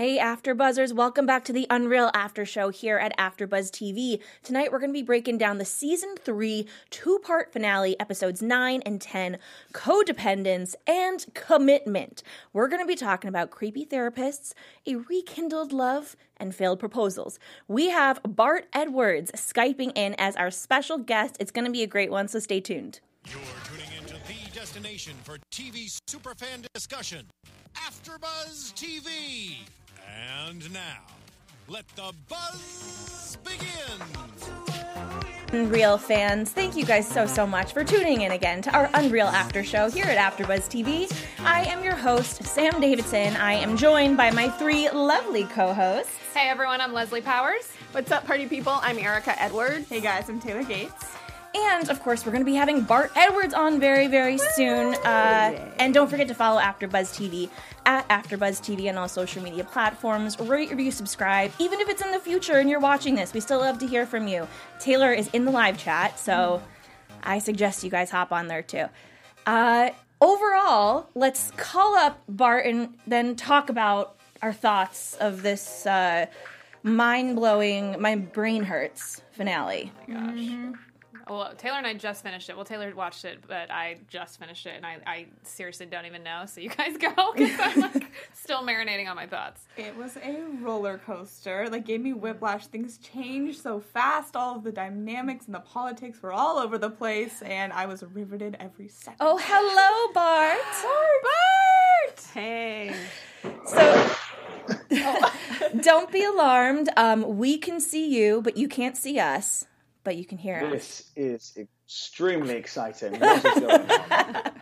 Hey, AfterBuzzers! Welcome back to the Unreal After Show here at AfterBuzz TV. Tonight, we're going to be breaking down the season three two-part finale, episodes nine and ten, codependence and commitment. We're going to be talking about creepy therapists, a rekindled love, and failed proposals. We have Bart Edwards skyping in as our special guest. It's going to be a great one, so stay tuned. You're tuning destination for TV superfan discussion, AfterBuzz TV. And now, let the buzz begin. Mm, Unreal fans, thank you guys so so much for tuning in again to our Unreal After Show here at AfterBuzz TV. I am your host, Sam Davidson. I am joined by my three lovely co-hosts. Hey everyone, I'm Lesley Powers. What's up, party people? I'm Erika Edwards. Hey guys, I'm Taylor Gates. And of course, we're going to be having Bart Edwards on very, very soon. Uh, and don't forget to follow AfterBuzz TV at AfterBuzz TV on all social media platforms. Rate, review, subscribe. Even if it's in the future and you're watching this, we still love to hear from you. Taylor is in the live chat, so I suggest you guys hop on there too. Uh, overall, let's call up Bart and then talk about our thoughts of this uh, mind blowing, my brain hurts finale. Gosh. Well, Taylor and I just finished it. Well, Taylor watched it, but I just finished it, and I, I seriously don't even know. So you guys go because I'm like still marinating on my thoughts. It was a roller coaster. Like gave me whiplash. Things changed so fast. All of the dynamics and the politics were all over the place, and I was riveted every second. Oh, hello, Bart. Bart! Hey. So, don't be alarmed. Um, we can see you, but you can't see us. But you can hear us. This is extremely exciting. What is going on?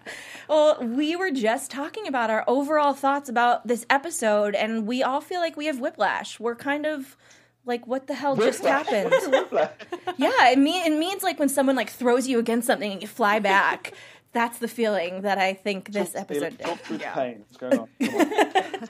Well, we were just talking about our overall thoughts about this episode, and we all feel like we have whiplash. We're kind of like, what the hell just happened? What's a whiplash? yeah, it, mean, it means like when someone like throws you against something and you fly back. That's the feeling that I think this episode did. through the pain. What's going on?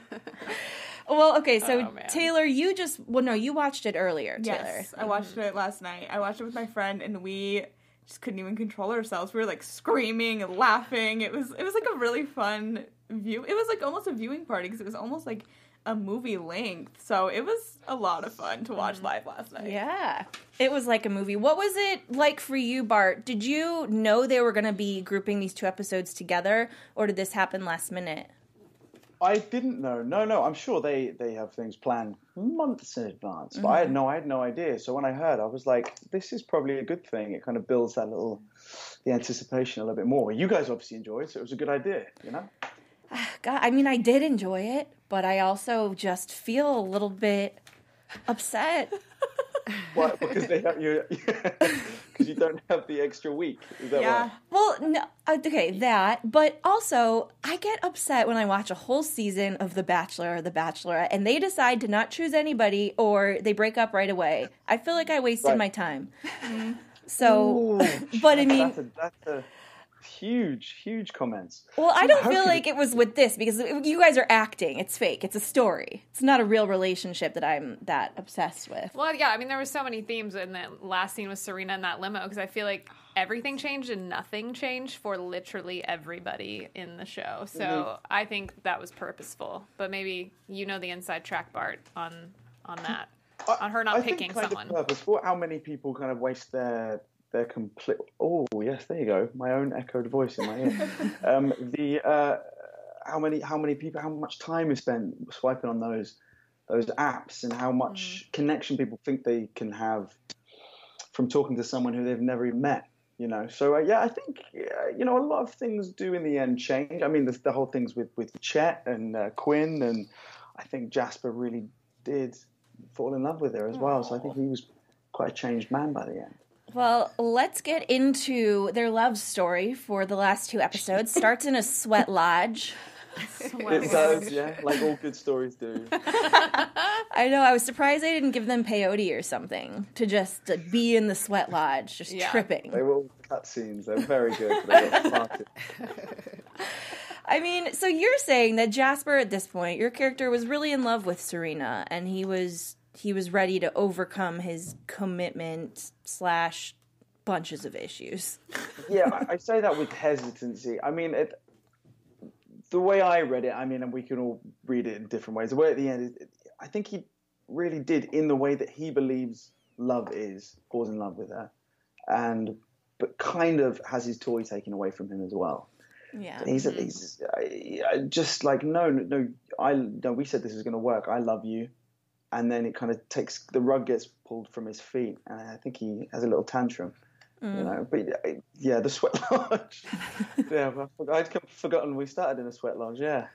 Come on. Well, okay, so Oh. Taylor, you just well, no, you watched it earlier, Taylor. Yes, I mm-hmm. watched it last night. I watched it with my friend, and we just couldn't even control ourselves. We were like screaming and laughing. It was it was like a really fun view. It was like almost a viewing party because it was almost like a movie length. So it was a lot of fun to watch mm-hmm. live last night. Yeah. It was like a movie. What was it like for you, Bart? Did you know they were going to be grouping these two episodes together, or did this happen last minute? I didn't know. No, no. I'm sure they they have things planned months in advance, but I had mm-hmm. no, I had no idea. So when I heard, I was like, "This is probably a good thing." It kind of builds that little the anticipation a little bit more. You guys obviously enjoy it, so it was a good idea. You know. God, I mean, I did enjoy it, but I also just feel a little bit upset. What? Because they have you. Because you don't have the extra week. Is that Yeah. why? Well, no, uh, okay, that, but also I get upset when I watch a whole season of The Bachelor or The Bachelorette and they decide to not choose anybody or they break up right away. I feel like I wasted Right. my time. So, Ooh, but I mean, that's a, that's a huge, huge comments. Well, I don't How feel like it was with this because you guys are acting. It's fake. It's a story. It's not a real relationship that I'm that obsessed with. Well, yeah, I mean, there were so many themes in the last scene with Serena in that limo because I feel like everything changed and nothing changed for literally everybody in the show. So mm-hmm. I think that was purposeful. But maybe you know the inside track, Bart, on on that, on her not I picking think kind someone. Uh, of purposeful. How many people kind of waste their their complete? Oh yes, there you go. My own echoed voice in my ear. um, the uh, how many how many people? How much time is spent swiping on those those apps, and how much Mm. connection people think they can have from talking to someone who they've never even met. You know, so uh, yeah, I think uh, you know a lot of things do in the end change. I mean, the, the whole things with with Chet and uh, Quinn, and I think Jasper really did fall in love with her as well. So I think he was quite a changed man by the end. Well, let's get into their love story for the last two episodes. Starts in a sweat lodge. It does, yeah, like all good stories do. I know. I was surprised they didn't give them peyote or something to just uh, be in the sweat lodge, just Yeah. tripping. They were all cutscenes. They're very good. They got smarted. I mean, so you're saying that Jasper at this point, your character was really in love with Serena, and he was he was ready to overcome his commitment slash bunches of issues. yeah, I, say that with hesitancy. I mean, it, the way I read it, I mean, and we can all read it in different ways. The way at the end, it, I think he really did in the way that he believes love is, falls in love with her, and but kind of has his toy taken away from him as well. Yeah. He's, mm-hmm. he's I, I just like no, no, no. I no. We said this is going to work. I love you, and then it kind of takes the rug gets pulled from his feet, and I think he has a little tantrum. You mm. know, but yeah, the sweat lodge. yeah, I'd forgotten we started in a sweat lodge. Yeah,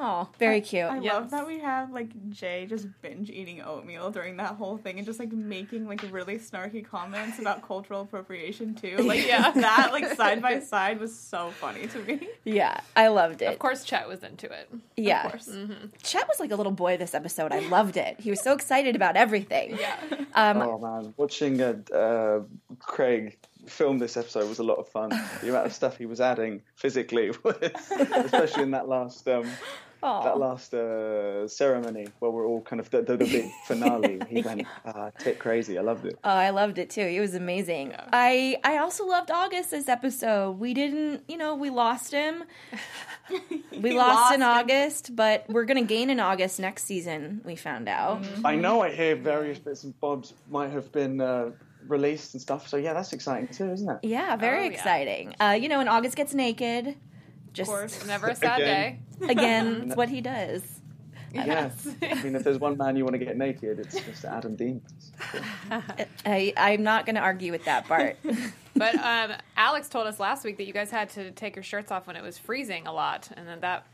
Oh, very cute. I Yes. love that we have like Jay just binge eating oatmeal during that whole thing and just like making like really snarky comments about cultural appropriation too. Like Yeah. that like side by side was so funny to me. yeah, I loved it. Of course, Chet was into it. yeah. Of course. Chet was like a little boy this episode. I loved it. He was so excited about everything. Yeah. Um, Oh man, watching uh, uh, Craig film this episode was a lot of fun. The amount of stuff he was adding physically, was, especially in that last um, aw. that last uh, ceremony where we're all kind of the, the, the big finale. He went uh, tit crazy. I loved it. Oh, I loved it too. It was amazing. Yeah. I I also loved August this episode. We didn't, you know, we lost him. We He lost, in him. August, but we're gonna gain in August next season. We found out. I know. I hear various bits and bobs might have been uh, released and stuff. So yeah, that's exciting too, isn't it? Yeah, very Oh, yeah. exciting. Uh, you know, and August gets naked. Just Of course. Never a sad Again. day. again, it's what he does. Yeah. I mean, if there's one man you want to get naked, it's just Adam Dean. I I'm not gonna argue with that part. But um, Alex told us last week that you guys had to take your shirts off when it was freezing a lot, and then that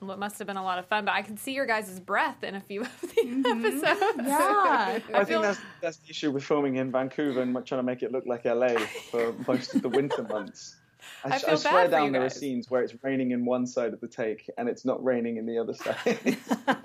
must have been a lot of fun. But I can see your guys' breath in a few of the episodes. Yeah. I, I think that's that's the issue with filming in Vancouver and trying to make it look like LA for most of the winter months. I, I s- feel I swear bad down you there are scenes where it's raining in one side of the take and it's not raining in the other side.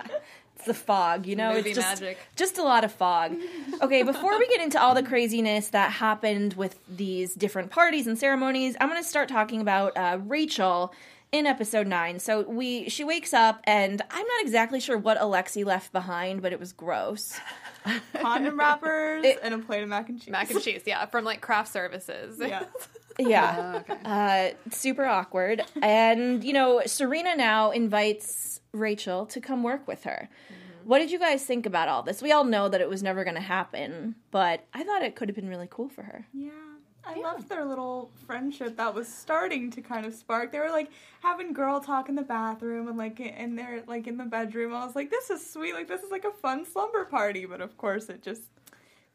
It's the fog, you know. Movie it's just magic. just a lot of fog. Okay, before we get into all the craziness that happened with these different parties and ceremonies, I'm going to start talking about uh, Rachel in episode nine. So we she wakes up and I'm not exactly sure what Alexi left behind, but it was gross. Condom wrappers It- and a plate of mac and cheese. Mac and cheese, yeah, from like craft services. Yeah. Yeah. Uh, super awkward. And, you know, Serena now invites Rachel to come work with her. What did you guys think about all this? We all know that it was never going to happen, but I thought it could have been really cool for her. Yeah. I loved their little friendship that was starting to kind of spark. They were like having girl talk in the bathroom and like in their like in the bedroom. I was like, this is sweet. Like this is like a fun slumber party. But of course, it just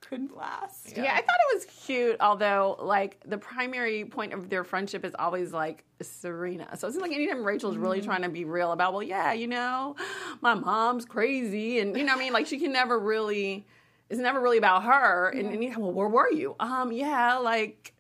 couldn't last. Yeah. I thought it was cute, although like the primary point of their friendship is always like Serena. So it seems like anytime Rachel's really mm-hmm. trying to be real about, well, yeah, you know, my mom's crazy, and you know, what I mean, like she can never really. It's never really about her. And, and well, where were you? Um, yeah, like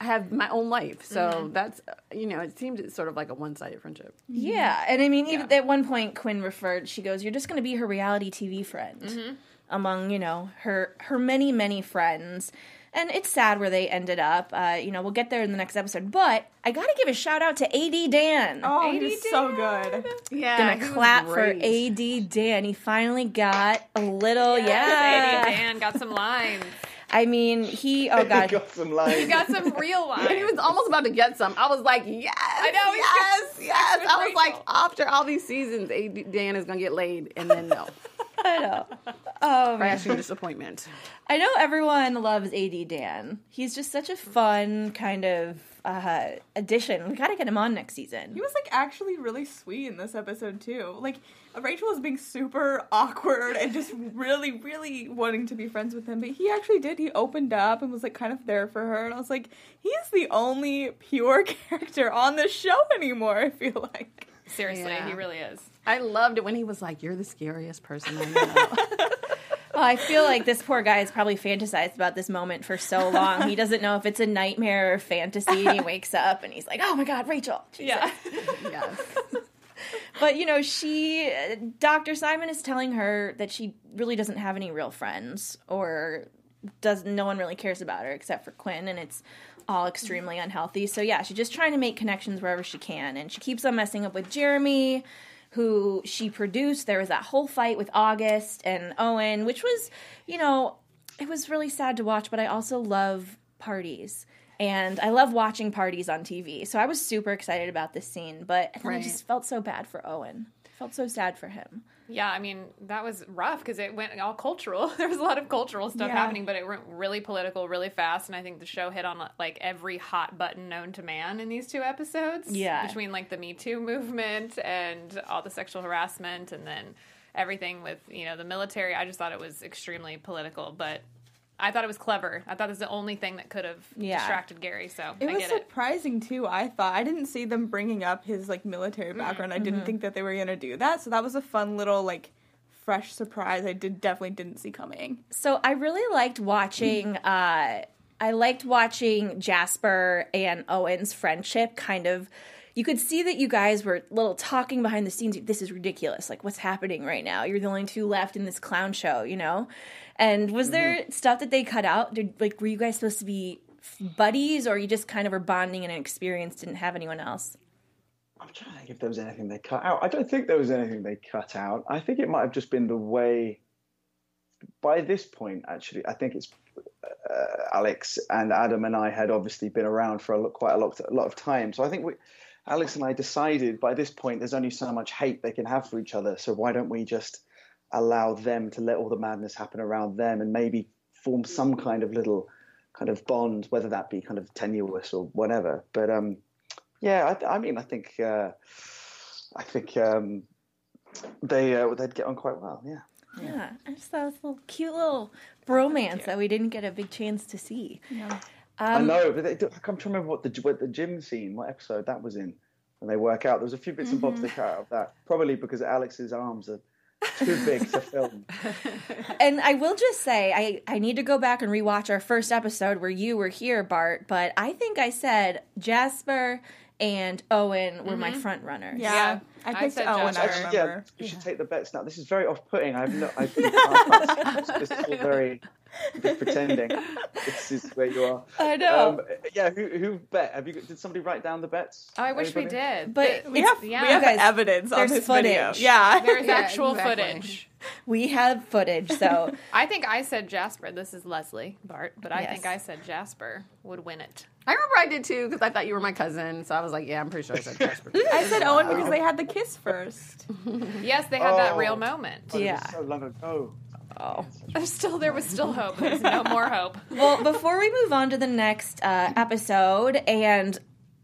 I have my own life. So that's uh, you know, it seems it's sort of like a one-sided friendship. Yeah. And I mean, even at one point, Quinn referred, she goes, You're just going to be her reality TV friend among, you know, her, her many, many friends. And it's sad where they ended up. Uh, you know, we'll get there in the next episode. But I got to give a shout out to AD Dan. Oh, AD he's so good. Yeah, gonna clap for AD Dan. He finally got a little, Eddie yeah. AD Dan got some lines. I mean, he, oh god, he Got some lines. He got some real lines. And he was almost about to get some. I was like, yes, I know, he's yes, yes. I was like, after all these seasons, AD Dan is gonna get laid, and then no, I know. Oh, man. crashing disappointment. I know everyone loves AD Dan. He's just such a fun kind of uh, addition. We got to get him on next season. He was like actually really sweet in this episode too. Like Rachel was being super awkward and just really, really wanting to be friends with him, but he actually did. He opened up and was like kind of there for her, and I was like, he is the only pure character on this show anymore. I feel like. Seriously, Yeah. he really is. I loved it when he was like, "You're the scariest person I know." Well, I feel like this poor guy has probably fantasized about this moment for so long. He doesn't know if it's a nightmare or fantasy. And he wakes up and he's like, "Oh my god, Rachel!" Jesus. Yeah. yes, But you know, she, Dr. Simon is telling her that she really doesn't have any real friends, or does no one really cares about her except for Quinn, and it's all extremely mm-hmm. unhealthy. So yeah, she's just trying to make connections wherever she can, and she keeps on messing up with Jeremy, who she produced. There was that whole fight with August and Owen, which was, you know, it was really sad to watch. But I also love parties. And I love watching parties on TV. So I was super excited about this scene, but then I just felt so bad for Owen. Felt so sad for him. Yeah, I mean that was rough because it went all cultural. There was a lot of cultural stuff Yeah. happening, but it went really political, really fast, and I think the show hit on like every hot button known to man in these two episodes. Yeah. between like the Me Too movement and all the sexual harassment, and then everything with you know the military. I just thought it was extremely political, but I thought it was clever. I thought it was the only thing that could have Yeah. distracted Gary. So It I was get it. surprising too. I thought I didn't see them bringing up his like military background. I didn't think that they were gonna do that. So that was a fun little like fresh surprise. I did definitely didn't see coming. So I really liked watching. Uh, I liked watching Jasper and Owen's friendship. Kind of, you could see that you guys were little talking behind the scenes. This is ridiculous. Like, what's happening right now? You're the only two left in this clown show, you know. And was there stuff that they cut out? Did like were you guys supposed to be buddies, or you just kind of were bonding in an experience? Didn't have anyone else. I'm trying to think if there was anything they cut out. I don't think there was anything they cut out. I think it might have just been the way. By this point, actually, I think it's uh, Alex and Adam and I had obviously been around for a lot, quite a lot, a lot of time. So I think we, Alex and I decided by this point there's only so much hate they can have for each other. So why don't we just allow them to let all the madness happen around them and maybe form some kind of little kind of bond, whether that be kind of tenuous or whatever. But um, yeah, I, I mean, I think uh, I think um, they uh, they'd get on quite well. Yeah. Yeah, I just thought it was a little cute little bromance that we didn't get a big chance to see. I Um, know, but they, I can't remember what the what the gym scene, what episode that was in, when they work out. There was a few bits and bobs they cut out of that, probably because Alex's arms are too big to film. And I will just say, I, I need to go back and rewatch our first episode where you were here, Bart. But I think I said Jasper and Owen were my front runners. Yeah, Yeah, I I picked said Owen. Josh. I Actually, remember. yeah, we should take the bets now. This is very off-putting. I've no, I think I- this is all very just pretending. This is where you are. I know. Um, yeah, who who bet? Have you? Did somebody write down the bets? Oh, I wish we did. But We have yeah. we have guys, evidence on there's this video. footage. Yeah, there's Yeah, actual exactly. footage. we have footage. So I think I said Jasper. This is Lesley Bart, but I Yes. think I said Jasper would win it. I remember I did too because I thought you were my cousin, so I was like, yeah, I'm pretty sure I said Jasper. I said Owen because they had the kiss first. Yes, they had that Oh. real moment. Oh, it was Yeah. so long ago. Oh. There's still there was still hope. There's no more hope. well, before we move on to the next uh, episode and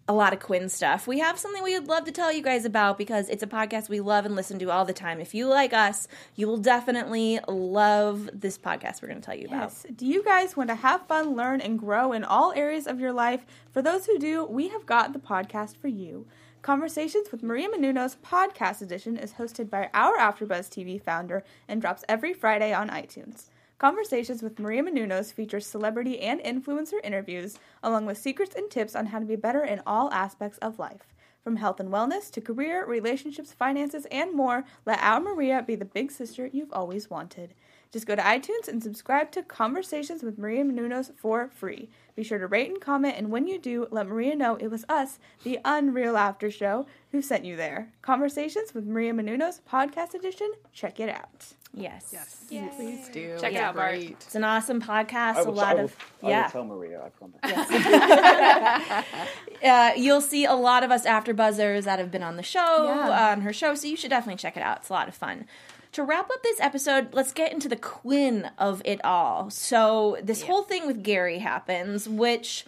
a lot of Quinn stuff, we have something we would love to tell you guys about because it's a podcast we love and listen to all the time. If you like us, you will definitely love this podcast we're going to tell you about. Yes. Do you guys want to have fun, learn, and grow in all areas of your life? For those who do, we have got the podcast for you. Conversations with Maria Menounos podcast edition is hosted by our AfterBuzz TV founder and drops every Friday on iTunes. Conversations with Maria Menounos features celebrity and influencer interviews, along with secrets and tips on how to be better in all aspects of life. From health and wellness to career, relationships, finances, and more, let our Maria be the big sister you've always wanted. Just go to iTunes and subscribe to Conversations with Maria Menounos for free. Be sure to rate and comment, and when you do, let Maria know it was us, the Unreal After Show, who sent you there. Conversations with Maria Menounos Podcast Edition. Check it out. Yes. Yes, please do. Check it out, Bart. It's an awesome podcast. I a will, lot I will, of I will yeah. tell Maria. I promise. Uh, you'll see a lot of us after buzzers that have been on the show Yeah. on her show, so you should definitely check it out. It's a lot of fun. To wrap up this episode, let's get into the Quinn of it all. So this whole thing with Gary happens, which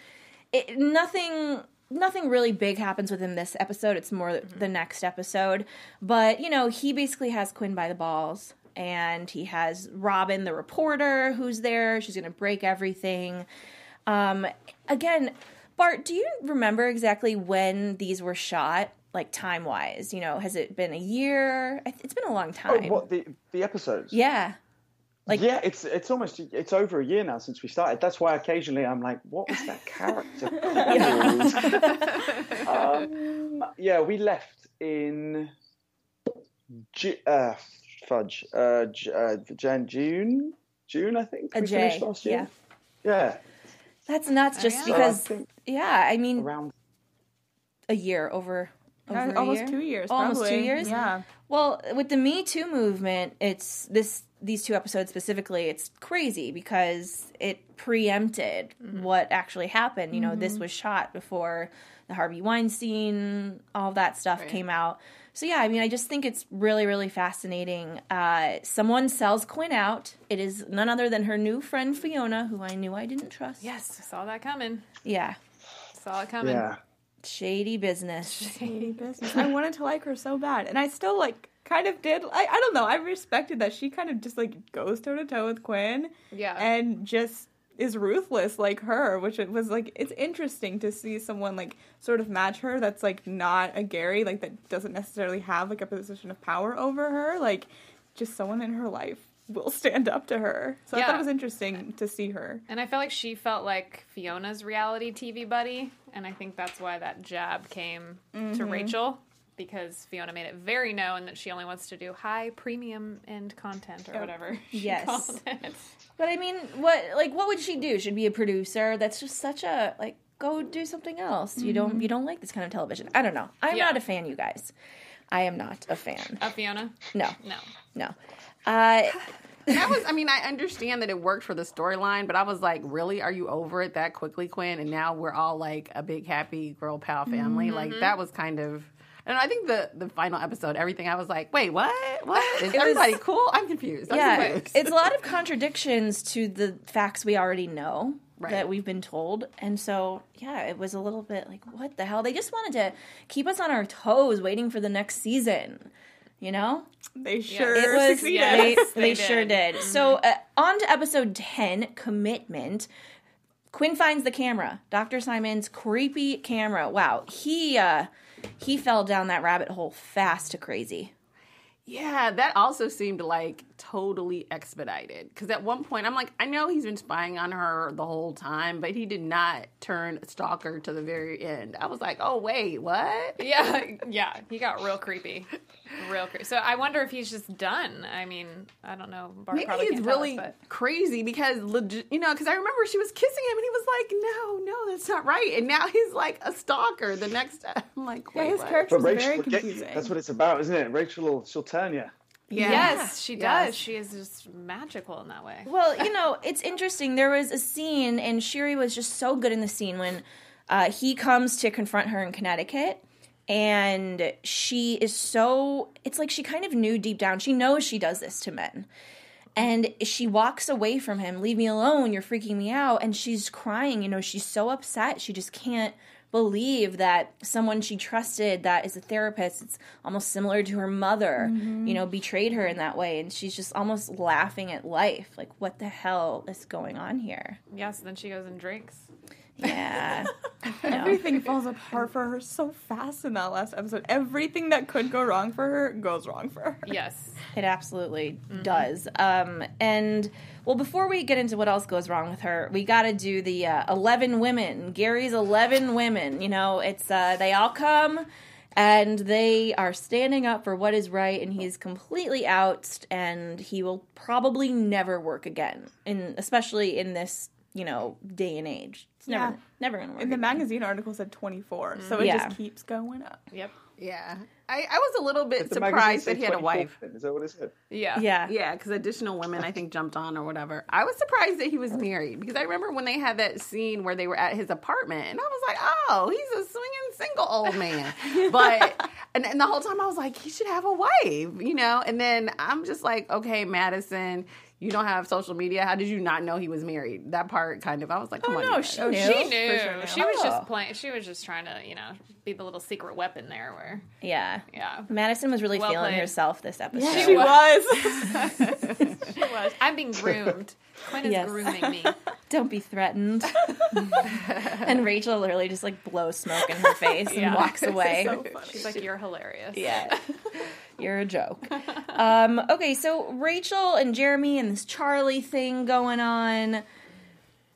it, nothing nothing really big happens within this episode. It's more the next episode. But, you know, he basically has Quinn by the balls and he has Robin the reporter who's there. She's going to break everything. Um again, Bart, do you remember exactly when these were shot? Like time wise, you know, has it been a year? It's been a long Oh, time. what the the episodes? Yeah. Like- yeah, it's it's almost it's over a year now since we started. That's why occasionally I'm like, what was that character called? um, yeah, we left in Ju- uh, fudge uh, J- uh, Jan June June I think A we J, finished last year. Yeah, That's nuts just yeah? So I because yeah, I mean around a year over Over a almost year? two years. Almost two years? Yeah. Well, with the Me Too movement, it's this these two episodes specifically. It's crazy because it preempted what actually happened. You know, this was shot before the Harvey Weinstein, all that stuff came out. So yeah, I mean, I just think it's really, really fascinating. Uh, someone sells Quinn out. It is none other than her new friend Fiona, who I knew I didn't trust. Yes, saw that coming. Yeah, Saw it coming. Yeah. Shady business. Shady business. I wanted to like her so bad, and I still like kind of did. I I don't know. I respected that she kind of just like goes toe to toe with Quinn. Yeah. and just is ruthless like her, which it was like it's interesting to see someone like sort of match her that's like not a Gary, like that doesn't necessarily have like a position of power over her, like just someone in her life will stand up to her. So I thought it was interesting to see her. And I felt like she felt like Fiona's reality TV buddy, and I think that's why that jab came to Rachel because Fiona made it very known that she only wants to do high premium end content or whatever. she Yes. But I mean, what like what would she do? She'd be a producer. That's just such a like go do something else. You don't you don't like this kind of television. I don't know. I'm Yeah. not a fan, you guys. I am not a fan. Uh, Fiona? No, No. no. Uh, That was, I mean, I understand that it worked for the storyline, but I was like, really? Are you over it that quickly, Quinn? And now we're all like a big happy girl pal family. Like mm-hmm. that was kind of. And I think the the final episode, everything, I was like, wait, what? What is everybody cool? I'm confused. I'm yeah, confused. it's a lot of contradictions to the facts we already know Right. that we've been told, and so yeah, it was a little bit like, what the hell? They just wanted to keep us on our toes, waiting for the next season. You know, They sure it was succeeded. yeah. they, they, they sure did. did so uh, on to episode 10 commitment. Quinn finds the camera. Dr simon's creepy camera. Wow. He uh he fell down that rabbit hole fast to crazy. Yeah, that also seemed like totally expedited. Because at one point, I'm like, I know he's been spying on her the whole time, but he did not turn a stalker to the very end. I was like, oh, wait, what? Yeah, yeah, he got real creepy, real creepy. So I wonder if he's just done. I mean, I don't know. Bart Maybe he's can't us, really but- crazy because, legit, you know, because I remember she was kissing him and he was like, no, no, that's not right. And now he's like a stalker the next I'm like, Yeah, wait, his what? character But very will get you. confusing. That's what it's about, isn't it? Rachel she'll turn you. Yeah. Yes, she does. Yes. She is just magical in that way. well you know it's interesting there was a scene and Shiri was just so good in the scene when uh, he comes to confront her in connecticut and she is so it's like she kind of knew deep down she knows she does this to men and she walks away from him leave me alone you're freaking me out and she's crying you know she's so upset she just can't believe that someone she trusted that is a therapist it's almost similar to her mother mm-hmm. you know betrayed her in that way. And she's just almost laughing at life. Like what the hell is going on here? Yes, then she goes and drinks. yeah Everything falls apart for her so fast in that last episode. Everything that could go wrong for her goes wrong for her. Yes. It absolutely does. Um, and well, before we get into what else goes wrong with her, we got to do the uh, eleven women. Gary's eleven women. You know, it's uh, they all come and they are standing up for what is right, and he's completely out, and he will probably never work again. In especially in this you know day and age, it's never Yeah. never gonna work. And the again. magazine article said 24, so it mm-hmm. Yeah. just keeps going up. Yep. Yeah. I, I was a little bit surprised that he had a 24 wife. Is that what it said? Yeah. Yeah, Yeah, because additional women, I think, jumped on or whatever. I was surprised that he was married because I remember when they had that scene where they were at his apartment, and I was like, "Oh, he's a swinging single old man." But and, and the whole time I was like, he should have a wife, you know. And then I'm just like, okay, Madison, you don't have social media. How did you not know he was married? That part kind of, I was like, oh, come on, no, she Oh, knew. She knew. For sure knew. She was Oh. just playing. She was just trying to, you know, be the little secret weapon there. Where, yeah. yeah, Madison was really Well feeling played. herself this episode. She was. she was. I'm being groomed. Quinn is Yes. grooming me. Don't be threatened. and Rachel literally just like blows smoke in her face and Yeah. walks away. She's like, "You're hilarious." yeah. You're a joke. Um, okay, so Rachel and Jeremy and this Charlie thing going on.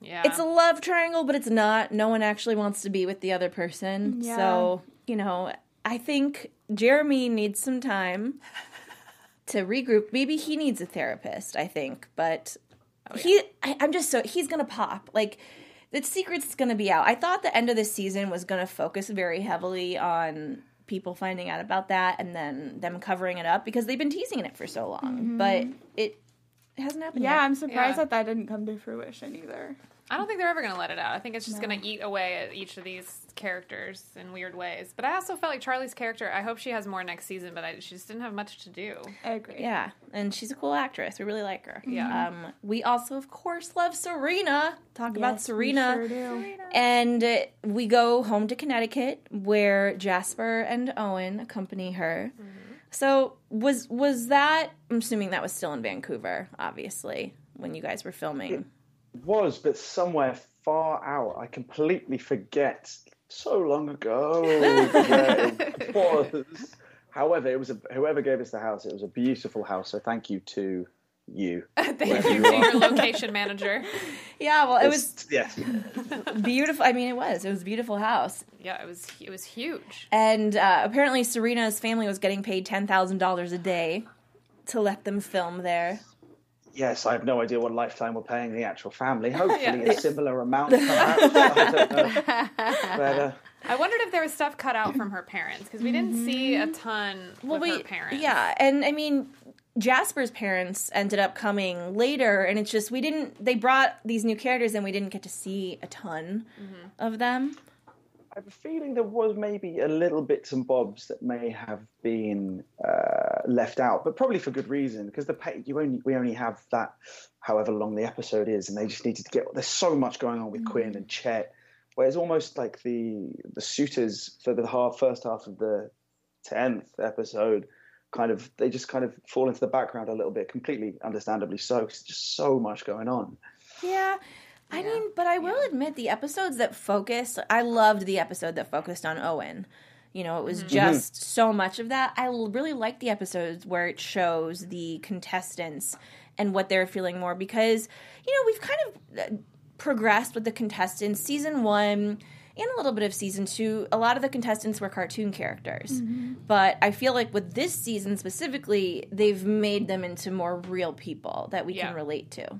Yeah. It's a love triangle, but it's not. No one actually wants to be with the other person. Yeah. So, you know, I think Jeremy needs some time to regroup. Maybe he needs a therapist, I think. But oh, he, I, I'm just so, he's going to pop. Like, the secret's going to be out. I thought the end of the season was going to focus very heavily on people finding out about that and then them covering it up because they've been teasing it for so long, mm-hmm. but it hasn't happened Yeah, yet. I'm surprised Yeah. that that didn't come to fruition either. I don't think they're ever going to let it out. I think it's just going to eat away at each of these characters in weird ways. But I also felt like Charlie's character. I hope she has more next season, but I, she just didn't have much to do. I agree. Yeah, and she's a cool actress. We really like her. Yeah. Um, we also, of course, love Serena. Talk about Yes, we Serena. sure do. And uh, we go home to Connecticut, where Jasper and Owen accompany her. So was was that? I'm assuming that was still in Vancouver, obviously, when you guys were filming. It was, but somewhere far out. I completely forget so long ago it was. However, it was a, whoever gave us the house. It was a beautiful house. So thank you to you. Thank you you to your location manager. Yeah, well, it was yeah. beautiful. I mean, it was. It was a beautiful house. Yeah, it was it was huge. And uh, apparently, Serena's family was getting paid ten thousand dollars a day to let them film there. Yes, I have no idea what lifetime we're paying the actual family. Hopefully, Yeah. a similar amount. Perhaps. I don't know. But, uh, I wondered if there was stuff cut out from her parents because we didn't see a ton with her parents. Yeah, and I mean, Jasper's parents ended up coming later, and it's just we didn't. They brought these new characters, and we didn't get to see a ton of them. I have a feeling there was maybe a little bits and bobs that may have been uh, left out, but probably for good reason because the pay, you only we only have that however long the episode is, and they just needed to get. There's so much going on with Quinn and Chet, where it's almost like the the suitors for the half first half of the tenth episode. Kind of, they just kind of fall into the background a little bit, completely understandably so. 'cause there's just so much going on. Yeah. I mean, but I will admit the episodes that focus, I loved the episode that focused on Owen. You know, it was just so much of that. I really like the episodes where it shows the contestants and what they're feeling more because, you know, we've kind of uh, progressed with the contestants. Season one and a little bit of season two, a lot of the contestants were cartoon characters. But I feel like with this season specifically, they've made them into more real people that we Yeah. can relate to.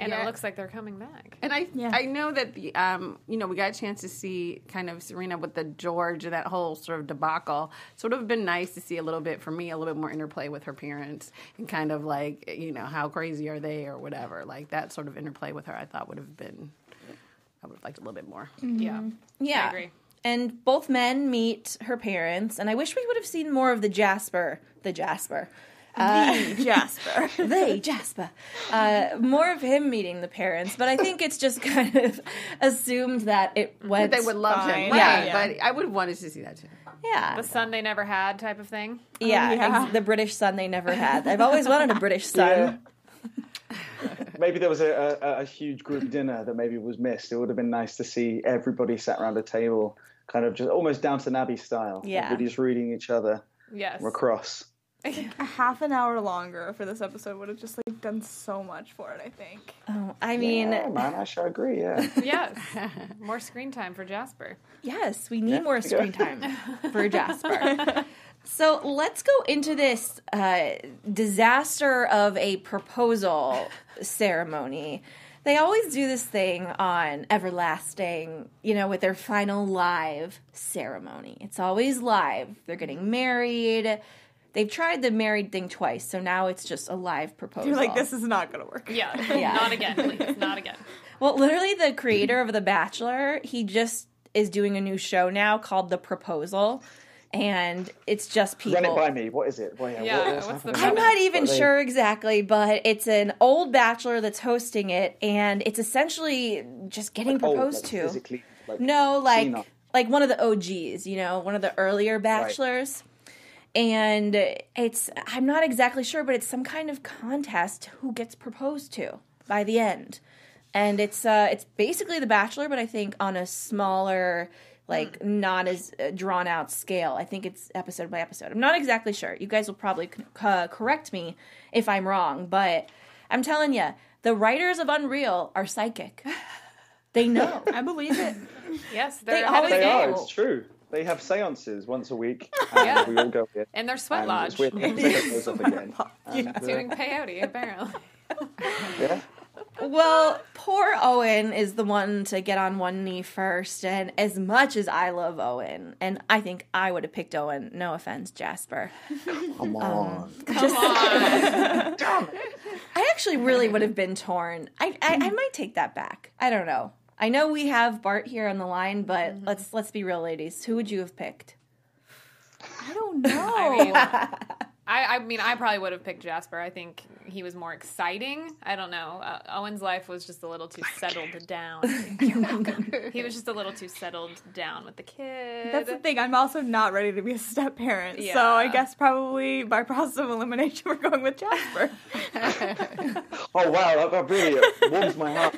and Yeah. it looks like they're coming back. And I Yeah. I know that the um you know we got a chance to see kind of Serena with the George and that whole sort of debacle. So it would have been nice to see a little bit for me a little bit more interplay with her parents and kind of like you know how crazy are they or whatever like that sort of interplay with her I thought would have been I would have liked a little bit more. Yeah, Yeah. I agree. And both men meet her parents, and I wish we would have seen more of the Jasper, the Jasper, The Jasper. they Jasper, uh, more of him meeting the parents. But I think it's just kind of assumed that it went. They would love fine. him, Yeah. right? But I would have wanted to see that too. yeah, The son they never had type of thing. yeah, yeah. ex- the British son they never had. I've always wanted a British son. Maybe there was a, a, a huge group dinner that maybe was missed. It would have been nice to see everybody sat around a table, kind of just almost Downton Abbey style. Yeah. Everybody just reading each other Yes. across. a half an hour longer for this episode would have just like done so much for it. I think. Oh, I mean, yeah, man, I sure agree. Yeah. yes. More screen time for Jasper. Yes, we need Yeah, more screen time for Jasper. So let's go into this uh, disaster of a proposal ceremony. They always do this thing on Everlasting, you know, with their final live ceremony. It's always live. They're getting married. They've tried the married thing twice, so now it's just a live proposal. You're like, this is not gonna work. Yeah. Yeah. Not again, please. Not again. Well, literally, the creator of The Bachelor, he just is doing a new show now called The Proposal, and it's just people. Run it by me. What is it? Well, yeah, Yeah, what- what's what's the? I'm not even What are they- sure exactly, but it's an old bachelor that's hosting it, and it's essentially just getting Oh, proposed like to. physically, like, No, like senile. like one of the OGs, you know, one of the earlier bachelors. And it's I'm not exactly sure, but it's some kind of contest who gets proposed to by the end. And it's uh it's basically the bachelor, but I think on a smaller like not as uh, drawn out scale. I think it's episode by episode. I'm not exactly sure. You guys will probably c- uh, correct me if I'm wrong, but I'm telling you, the writers of Unreal are psychic. They know. I believe it. Yes, they're They ahead of the They are. It's true. They have seances once a week, and Yeah. we all go in. And their sweat And lodge. it's weird. It goes up again. And, uh, Doing peyote, apparently. yeah. Well, poor Owen is the one to get on one knee first, and as much as I love Owen, and I think I would have picked Owen. No offense, Jasper. Come um, on. Come on. I actually really would have been torn. I, I I might take that back. I don't know. I know we have Bart here on the line, but mm-hmm. let's let's be real, ladies. Who would you have picked? I don't know. I mean, I, I mean, I probably would have picked Jasper. I think he was more exciting. I don't know. Uh, Owen's life was just a little too settled down. he was just a little too settled down with the kid. That's the thing. I'm also not ready to be a step parent, so I guess probably by process of elimination, we're going with Jasper. Oh wow, that, that really warms my heart.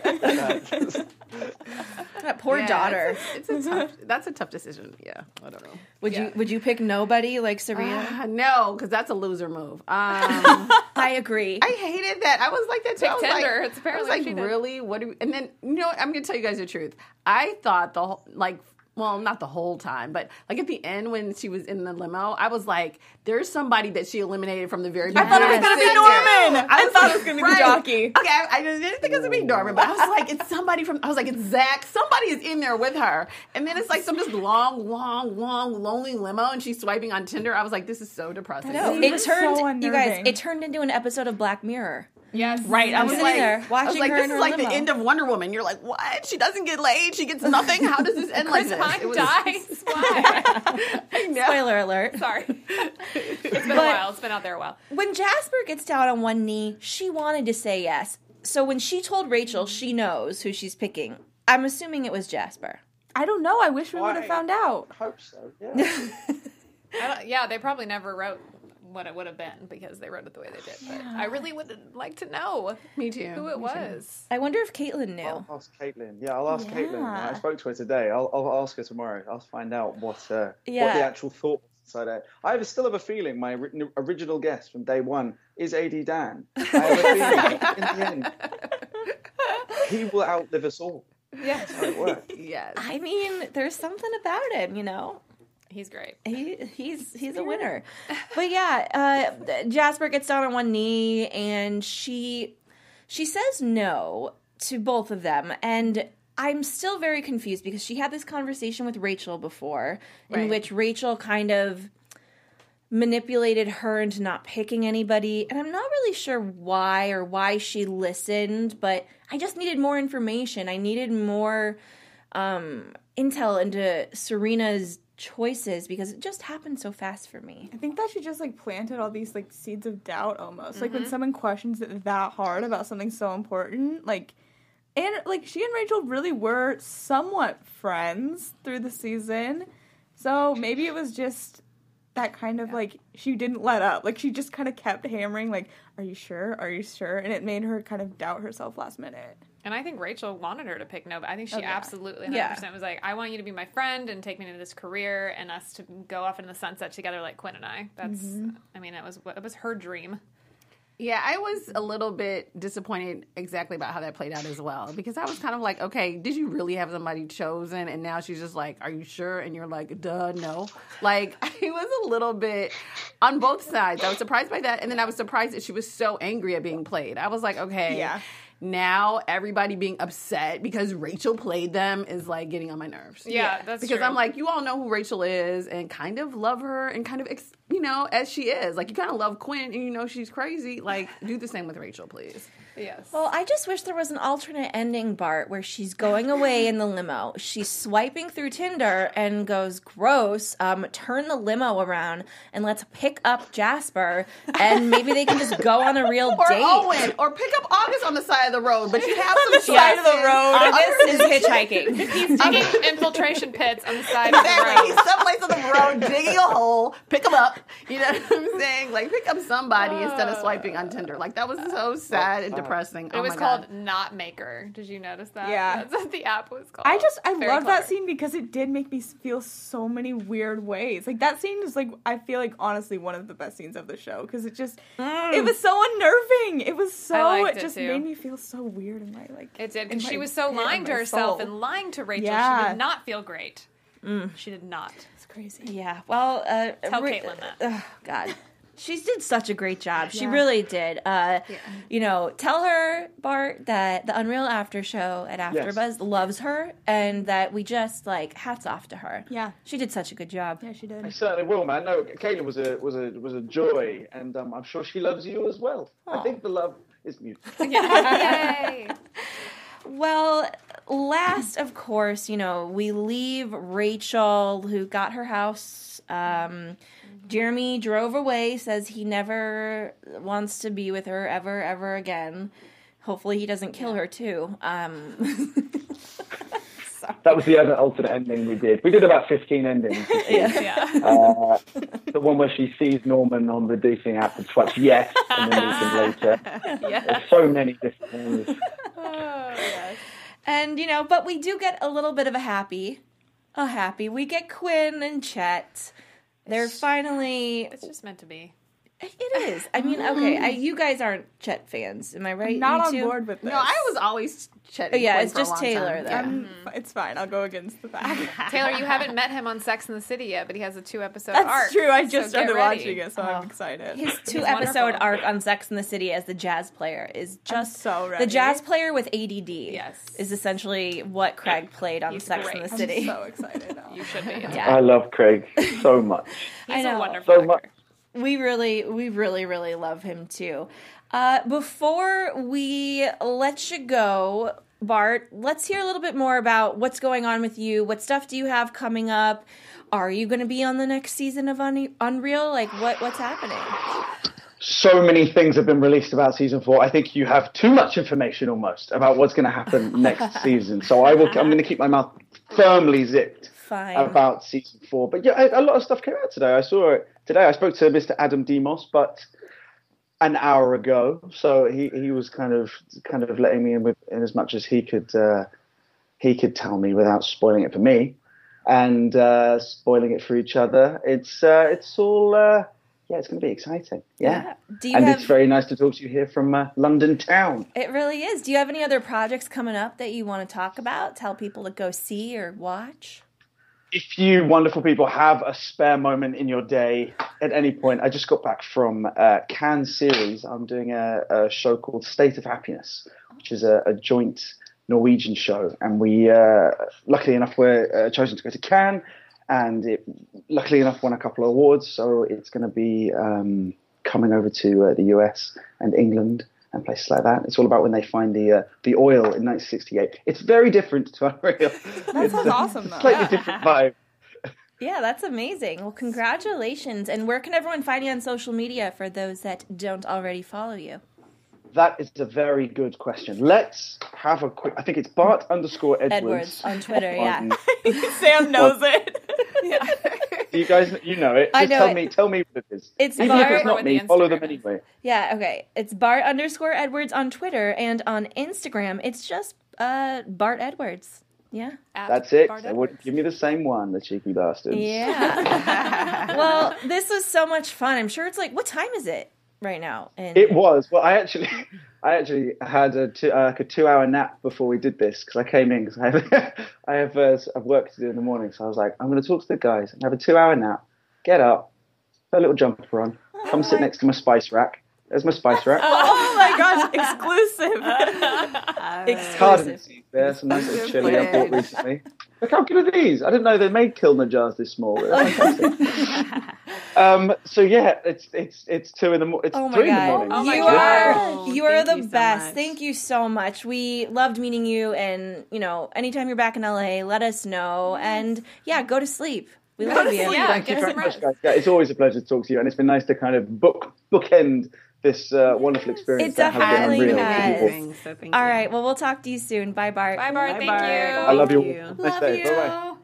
That poor Yeah, daughter. It's, a- it's a tough. That's a tough decision. Yeah, I don't know. Would Yeah. you would you pick nobody like Serena? Uh, no, because that's a loser move. Um, I agree. I hated that. I was like that too. I was Tinder. Like, It's apparently I was like, really? What do? We, and then you know, what? I'm gonna tell you guys the truth. I thought the whole like. Well, not the whole time, but like at the end when she was in the limo, I was like, "There's somebody that she eliminated from the very beginning. I thought it was gonna be Norman. I was thought like, it was gonna be the jockey. Okay, I, I didn't think it was gonna be Norman, but I was like, it's somebody from. I was like, it's Zach. Somebody is in there with her, and then it's like some just long, long, long, lonely limo, and she's swiping on Tinder. I was like, this is so depressing. no, It it turned so you guys. It turned into an episode of Black Mirror. Yes, Right, I was sitting like, there I was watching like, her this is her like the end of Wonder Woman. You're like, what? She doesn't get laid. She gets nothing. How does this end like Chris this? Pine was- dies. Why? Spoiler alert. Sorry. It's been a while. It's been out there a while. When Jasper gets down on one knee, she wanted to say yes. So when she told Rachel she knows who she's picking, I'm assuming it was Jasper. I don't know. I wish we would have found out. I hope so. Yeah. I don't, yeah, they probably never wrote what it would have been because they wrote it the way they did. But I really would like to know Me too. who it Me too. was. I wonder if Caitlin knew. I'll ask Caitlin. Yeah, I'll ask Caitlin. I spoke to her today. I'll, I'll ask her tomorrow. I'll find out what uh, what the actual thought was inside her. I have, still have a feeling my original guess from day one is AD Dan. I have a feeling in the end he will outlive us all. That's how it works. Yes. I mean, there's something about him, you know. He's great. He he's he's a winner. But yeah, uh, Jasper gets down on one knee and she she says no to both of them and I'm still very confused because she had this conversation with Rachel before in which Rachel kind of manipulated her into not picking anybody and I'm not really sure why or why she listened, but I just needed more information. I needed more um, intel into Serena's choices because it just happened so fast for me. I think that she just like planted all these like seeds of doubt almost. Like when mm-hmm. someone questions it that hard about something so important, like and like she and Rachel really were somewhat friends through the season. So maybe it was just that kind of like she didn't let up. Like she just kind of kept hammering like, "Are you sure? Are you sure?" And it made her kind of doubt herself last minute. And I think Rachel wanted her to pick Nova. I think she Oh, yeah. absolutely 100% Yeah. was like, I want you to be my friend and take me into this career and us to go off into the sunset together like Quinn and I. That's, mm-hmm. I mean, it was it was her dream. Yeah, I was a little bit disappointed exactly about how that played out as well because I was kind of like, okay, did you really have somebody chosen? And now she's just like, are you sure? And you're like, duh, no. Like, I was a little bit on both sides. I was surprised by that. And then I was surprised that she was so angry at being played. I was like, okay. Yeah. Now everybody being upset because Rachel played them is like getting on my nerves. Yeah, that's because true. I'm like, you all know who Rachel is and kind of love her and kind of, ex- you know, as she is. Like, you kind of love Quinn and you know she's crazy. Like, do the same with Rachel, please. Yes. Well, I just wish there was an alternate ending, Bart, where she's going away in the limo. She's swiping through Tinder and goes, gross, um, turn the limo around and let's pick up Jasper and maybe they can just go on a real Or date. Owen, or pick up August on the side of the road, but you have some side of the road. August is hitchhiking. He's digging infiltration pits on the side of the road. He's someplace on the road digging a hole. Pick him up. You know what I'm saying? Like pick up somebody instead of swiping on Tinder. Like that was so sad and depressing. It oh was my called God. Not Maker. Did you notice that? Yeah. That's what the app was called. I just I Very love that scene because it did make me feel so many weird ways. Like that scene is like I feel like honestly one of the best scenes of the show because it just it was so unnerving. It was so liked it it just too. made me feel so weird in my like It did in because she was so lying to herself soul. and lying to Rachel. She did not feel great. She did not. it's crazy. Yeah, well, uh, Tell Ra- Caitlin that. Ugh, God. She did such a great job. She really did. Uh, You know, tell her Bart that the Unreal After Show at AfterBuzz loves her, and that we just like hats off to her. Yeah. she did such a good job. Yeah, she did. I certainly will, man. No, Kayla was a was a was a joy, and um, I'm sure she loves you as well. I think the love is mutual. Yay! Well, last, of course, you know, we leave Rachel, who got her house. Um, Jeremy drove away, says he never wants to be with her ever, ever again. Hopefully, he doesn't kill her too. Um, That was the other alternate ending we did. We did about 15 endings. yeah. Uh, the one where she sees Norman on the dating app and swipes yes, and then meets him later. There's so many different ones. and you know, but we do get a little bit of a happy, a happy. We get Quinn and Chet. They're finally. It's just meant to be. It is. I mean, okay, I, mm. you guys aren't Chet fans, am I right? Not You on two? board with this. No, I was always Chet. Oh, yeah, it's for a just long Taylor, time. though. Yeah. I'm, it's fine. I'll go against the fact. Taylor, you haven't met him on Sex in the City yet, but he has a two episode That's arc. true. I just get started watching it, so I'm oh. excited. His two episode arc on Sex in the City as the jazz player is just so the jazz player with ADD. Yes. is essentially what Craig played on He's Sex in the City. I'm so excited. You should be. Yeah. I love Craig so much. He's I know. a wonderful So actor. much. We really, we really, really love him too. Uh, before we let you go, Bart, let's hear a little bit more about what's going on with you. What stuff do you have coming up? Are you going to be on the next season of Un- Unreal? Like, what what's happening? So many things have been released about season four. I think you have too much information almost about what's going to happen next season. So I will. I'm going to keep my mouth firmly zipped Fine. about season four. But yeah, a, a lot of stuff came out today. I saw it today. I spoke to Mr. Adam Demos, but an hour ago. So he, he was kind of kind of letting me in with in as much as he could uh, he could tell me without spoiling it for me and uh, spoiling it for each other. It's uh, it's all uh, yeah, it's going to be exciting. Yeah. You And have? it's very nice to talk to you here from uh, London town. It really is. Do you have any other projects coming up that you want to talk about? Tell people to go see or watch? If you wonderful people have a spare moment in your day at any point, I just got back from uh, Canneseries. I'm doing a, a show called State of Happiness, which is a, a joint Norwegian show, and we, uh, luckily enough, were uh, chosen to go to Cannes, and it, luckily enough, won a couple of awards. So it's going to be um, coming over to uh, the US and England and places like that. It's all about when they find the uh, the oil in 1968. It's very different to Unreal. That sounds awesome, though. Slightly different vibe. Yeah, that's amazing. Well, congratulations. And where can everyone find you on social media for those that don't already follow you? That is a very good question. Let's have a quick. I think it's Bart underscore Edwards. Edwards on Twitter, yeah. Sam knows it. You guys, you know it. I Just know tell it. me, tell me what it is. It's Even Bart- if it's not me, the follow them anyway. Yeah, okay. It's Bart underscore Edwards on Twitter and on Instagram. It's just uh, Bart Edwards. Yeah. At That's it. Bart They wouldn't give me the same one, the cheeky bastards. Yeah. well, this was so much fun. I'm sure it's like, what time is it right now? And It was. Well, I actually, I actually had a two, uh, like a two-hour nap before we did this because I came in because I have, I have, uh, I've work to do in the morning. So I was like, I'm going to talk to the guys and have a two-hour nap. Get up, put a little jumper on, come sit next to my spice rack. There's my spice rack. oh my gosh, exclusive. Cardin exclusive. seeds there, some nice little chili I bought recently. Look how good are these? I didn't know they made Kilner jars this small. Um, so yeah, it's it's it's two in the morning. It's Oh my three in the morning. Oh my you gosh. are you are the you best. much. Thank you so much. We loved meeting you, and you know, anytime you're back in LA, let us know. And yeah, go to sleep. We love you. Yeah, Thank you very much, guys. Yeah, it's always a pleasure to talk to you, and it's been nice to kind of book bookend this uh, wonderful experience It that has been definitely unreal. has. So thank All you. right. Well, we'll talk to you soon. Bye, Bart. Bye, Bart. Thank Bye-bye. you. I love you. Thank you. Nice Love day. you. Bye-bye.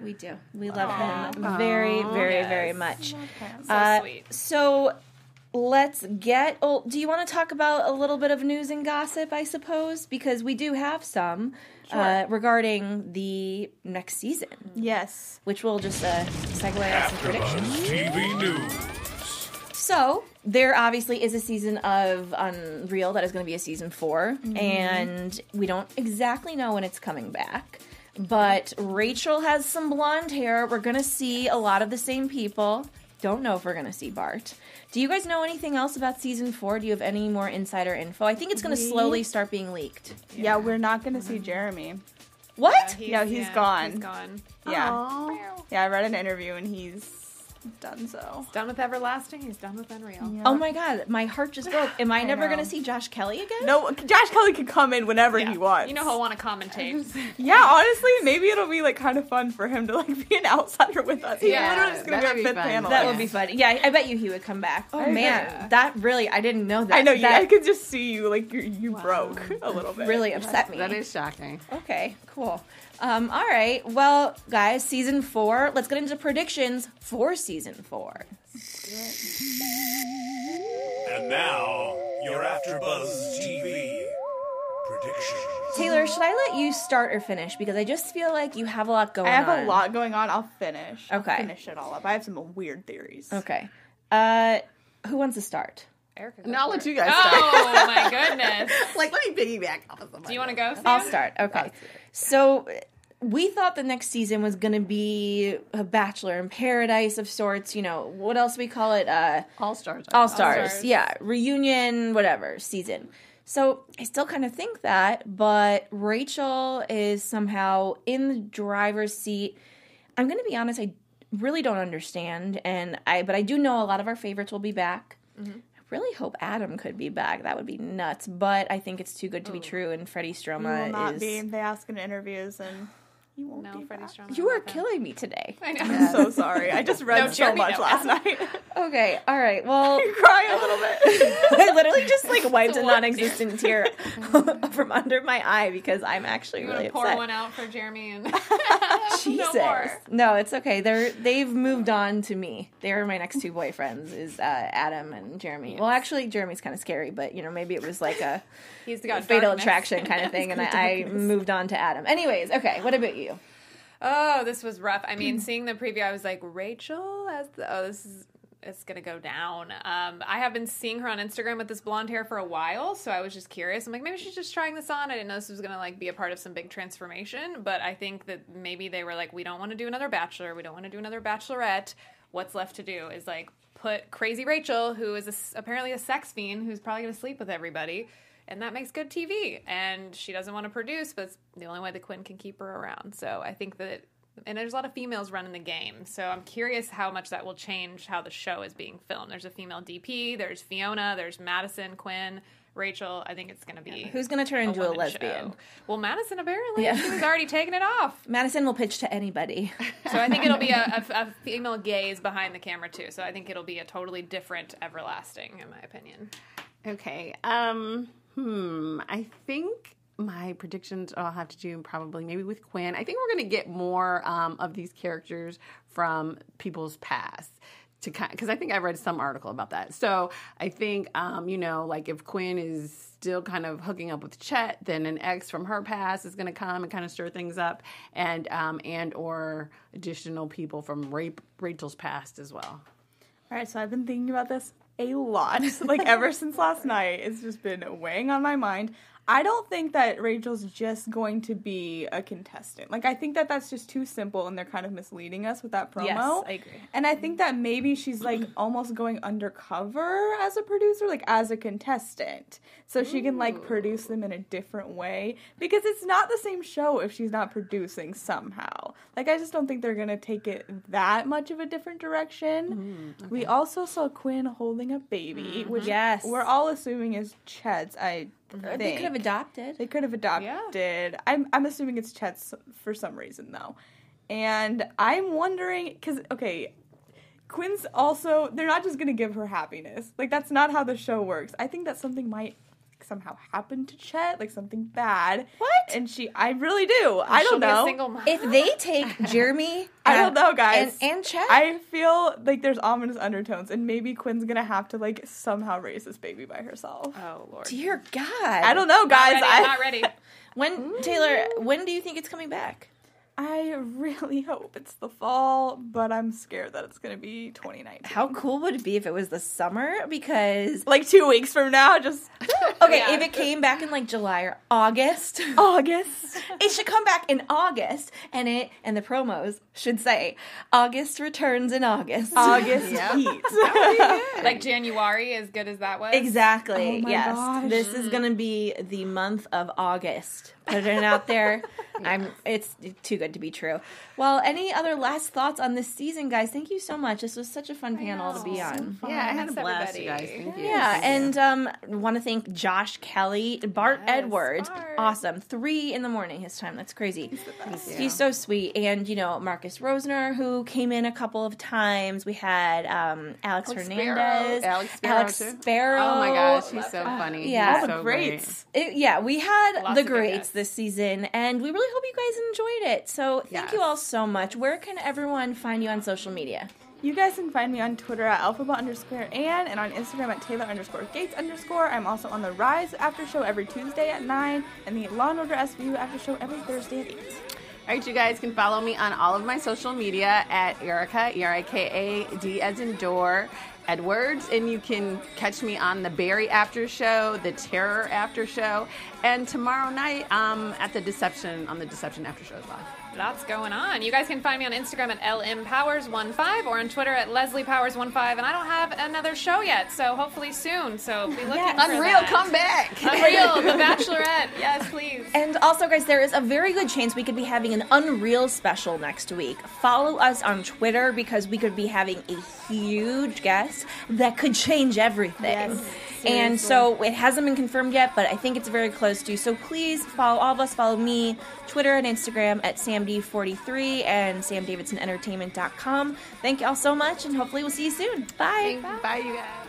We do. We love him very, very, yes. very much. So Uh, sweet. So let's get. Oh, do you want to talk about a little bit of news and gossip? I suppose because we do have some uh, regarding the next season, yes. which we'll just uh, segue on some predictions. TV News. So there obviously is a season of Unreal that is going to be a season 4 mm-hmm. and we don't exactly know when it's coming back. But Rachel has some blonde hair. We're going to see a lot of the same people don't know if we're gonna see Bart. Do you guys know anything else about season four? Do you have any more insider info? I think it's gonna slowly start being leaked. Yeah, we're not gonna see Jeremy. What? Yeah, he's gone. He's gone. Yeah, Aw. yeah. I read an interview and he's done so. Done with everlasting. He's done with Unreal. Yeah. Oh my god, my heart just broke. Am I, I never gonna see Josh Kelly again? No, Josh Kelly can come in whenever he wants. You know he'll want to commentate. Yeah, honestly, maybe it'll be like kind of fun for him to like be an outsider with us. He's Yeah, literally just gonna be that'd our be fifth fun. panel. That Yeah. would be fun. Yeah, I bet you he would come back. Oh I man, bet. that really I didn't know that. I know. You, that I could just see you like you you broke a little bit. really upset me. That is shocking. Okay, cool. Um, all right. Well, guys, season four. Let's get into predictions for season four. And now, your AfterBuzz TV predictions. Taylor, should I let you start or finish? Because I just feel like you have a lot going on. I have on. a lot going on. I'll finish. I'll Okay. finish it all up. I have some weird theories. Okay. Uh, who wants to start? Erika, go And I'll for let it. you guys start. Oh my goodness. like, let me piggyback off of somebody. Do you want to go? Sam? I'll start. Okay. So we thought the next season was going to be a Bachelor in Paradise of sorts. You know, what else we call it? Uh, All stars. All Stars. Stars. Yeah, reunion, whatever season. So I still kind of think that, but Rachel is somehow in the driver's seat. I'm going to be honest, I really don't understand, and I but I do know a lot of our favorites will be back. I really hope Adam could be back. That would be nuts, but I think it's too good to be oh. true. And Freddie Stroma will not is. be. They ask in interviews, and you won't No, be. Freddie back. Stroma. You are killing me today. I know. I'm so sorry. I just read No, so Jeremy, much no. last night. Okay, all right. Well, I'm crying a little bit. I literally just like wiped a non-existent tear from under my eye because I'm actually You really want to pour upset. one out for Jeremy and Jesus. no more. No, it's okay. They're they've moved on to me. They are my next two boyfriends is uh, Adam and Jeremy. Well, actually, Jeremy's kind of scary, but you know maybe it was like a He's got fatal darkness. attraction kind of thing, and I, I moved on to Adam. Anyways, okay. What about you? Oh, this was rough. I mean, seeing the preview, I was like, Rachel as the oh, this is it's gonna go down. Um, I have been seeing her on Instagram with this blonde hair for a while, so I was just curious. I'm like, maybe she's just trying this on. I didn't know this was gonna like be a part of some big transformation, but I think that maybe they were like, we don't want to do another Bachelor, we don't want to do another Bachelorette. What's left to do is like put crazy Rachel, who is a apparently a sex fiend, who's probably gonna sleep with everybody. And that makes good TV. And she doesn't want to produce, but it's the only way the Quinn can keep her around. So I think that and there's a lot of females running the game. So I'm curious how much that will change how the show is being filmed. There's a female DP, there's Fiona, there's Madison, Quinn, Rachel. I think it's going to be Who's gonna turn into a lesbian? show. Well, Madison apparently Yeah. she was already taking it off. Madison will pitch to anybody. So I think it'll be a, a, a female gaze behind the camera too. So I think it'll be a totally different Everlasting, in my opinion. Okay. Um. Hmm. I think my predictions I'll have to do probably maybe with Quinn. I think we're going to get more um, of these characters from people's past. To because I think I read some article about that. So I think um, you know, like if Quinn is still kind of hooking up with Chet, then an ex from her past is going to come and kind of stir things up, and um, and or additional people from Rachel's past as well. All right, so I've been thinking about this a lot. like ever since last night, it's just been weighing on my mind. I don't think that Rachel's just going to be a contestant. Like I think that that's just too simple and they're kind of misleading us with that promo. Yes, I agree. And I think that maybe she's like almost going undercover as a producer, like as a contestant. So she can like produce them in a different way because it's not the same show if she's not producing somehow. Like I just don't think they're going to take it that much of a different direction. Mm-hmm. We also saw Quinn holding a baby, mm-hmm. which Yes. we're all assuming is Chet's. I think They could have adopted. they could have adopted. I'm I'm assuming it's Chet's for some reason though, and I'm wondering because okay, Quinn's also they're not just gonna give her happiness. Like that's not how the show works. I think that something might somehow happened to Chet, like something bad. What? And she, I really do. I don't know. single mom. If they take Jeremy, I don't uh, know, guys. and, and Chet, I feel like there's ominous undertones, and maybe Quinn's gonna have to like somehow raise this baby by herself. oh lord. dear God, I don't know, Not guys. ready, I, not ready. When Taylor, when do you think it's coming back? I really hope it's the fall, but I'm scared that it's gonna be 2019. How cool would it be if it was the summer? Because Like two weeks from now, just okay, Yeah. if it came back in like July or August, August. it should come back in August, and it and the promos should say August returns in August. August Yep. heat. Like January, as good as that was. Exactly. Oh my yes. gosh. This is going to be the month of August. Put it out there. I'm it's too good to be true. Well, any other last thoughts on this season, guys? Thank you so much. This was such a fun panel to be on. Yeah, I had a Thanks, blast, you guys. everybody. Thank you. Yeah, Thank and um, want to thank Josh Kelly, Bart Edwards. Bart. Awesome. Three in the morning his time. That's crazy. He's, Yeah. so sweet. And, you know, Marcus Rosner, who came in a couple of times. We had um, Alex, Alex Hernandez. Sparrow. Alex Sparrow, Alex. Sparrow. Oh my gosh, he's so funny. yeah. He's All the so great. greats. It- yeah, we had Lots the greats guests. This season, and we really hope you guys enjoyed it. So thank you all so much. Where can everyone find you on social media? You guys can find me on Twitter at alphabet underscore Ann and on Instagram at Taylor underscore Gates underscore. I'm also on the Rise after show every Tuesday at 9 and the Law and Order SVU after show every Thursday at 8. All right, you guys can follow me on all of my social media at Erika, E R I K A D as in door, Edwards. And you can catch me on the Barry After Show, the Terror After Show, and tomorrow night um, at the Deception, on the Deception After Show as well. Lots going on. You guys can find me on Instagram at lmpowers15 or on Twitter at lesleypowers15. And I don't have another show yet, so hopefully soon. So be looking for Unreal, that. come back. Unreal, The Bachelorette. Yes, please. And also, guys, there is a very good chance we could be having an Unreal special next week. Follow us on Twitter because we could be having a huge guest that could change everything. And so it hasn't been confirmed yet, but I think it's very close to. So please follow all of us. Follow me, Twitter and Instagram at SamD43 and SamDavidsonEntertainment.com. Thank you all so much, and hopefully we'll see you soon. Bye. Bye, you guys.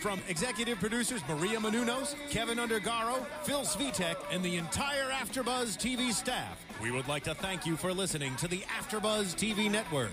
From executive producers Maria Menounos, Kevin Undergaro, Phil Svitek, and the entire AfterBuzz TV staff, we would like to thank you for listening to the AfterBuzz TV network.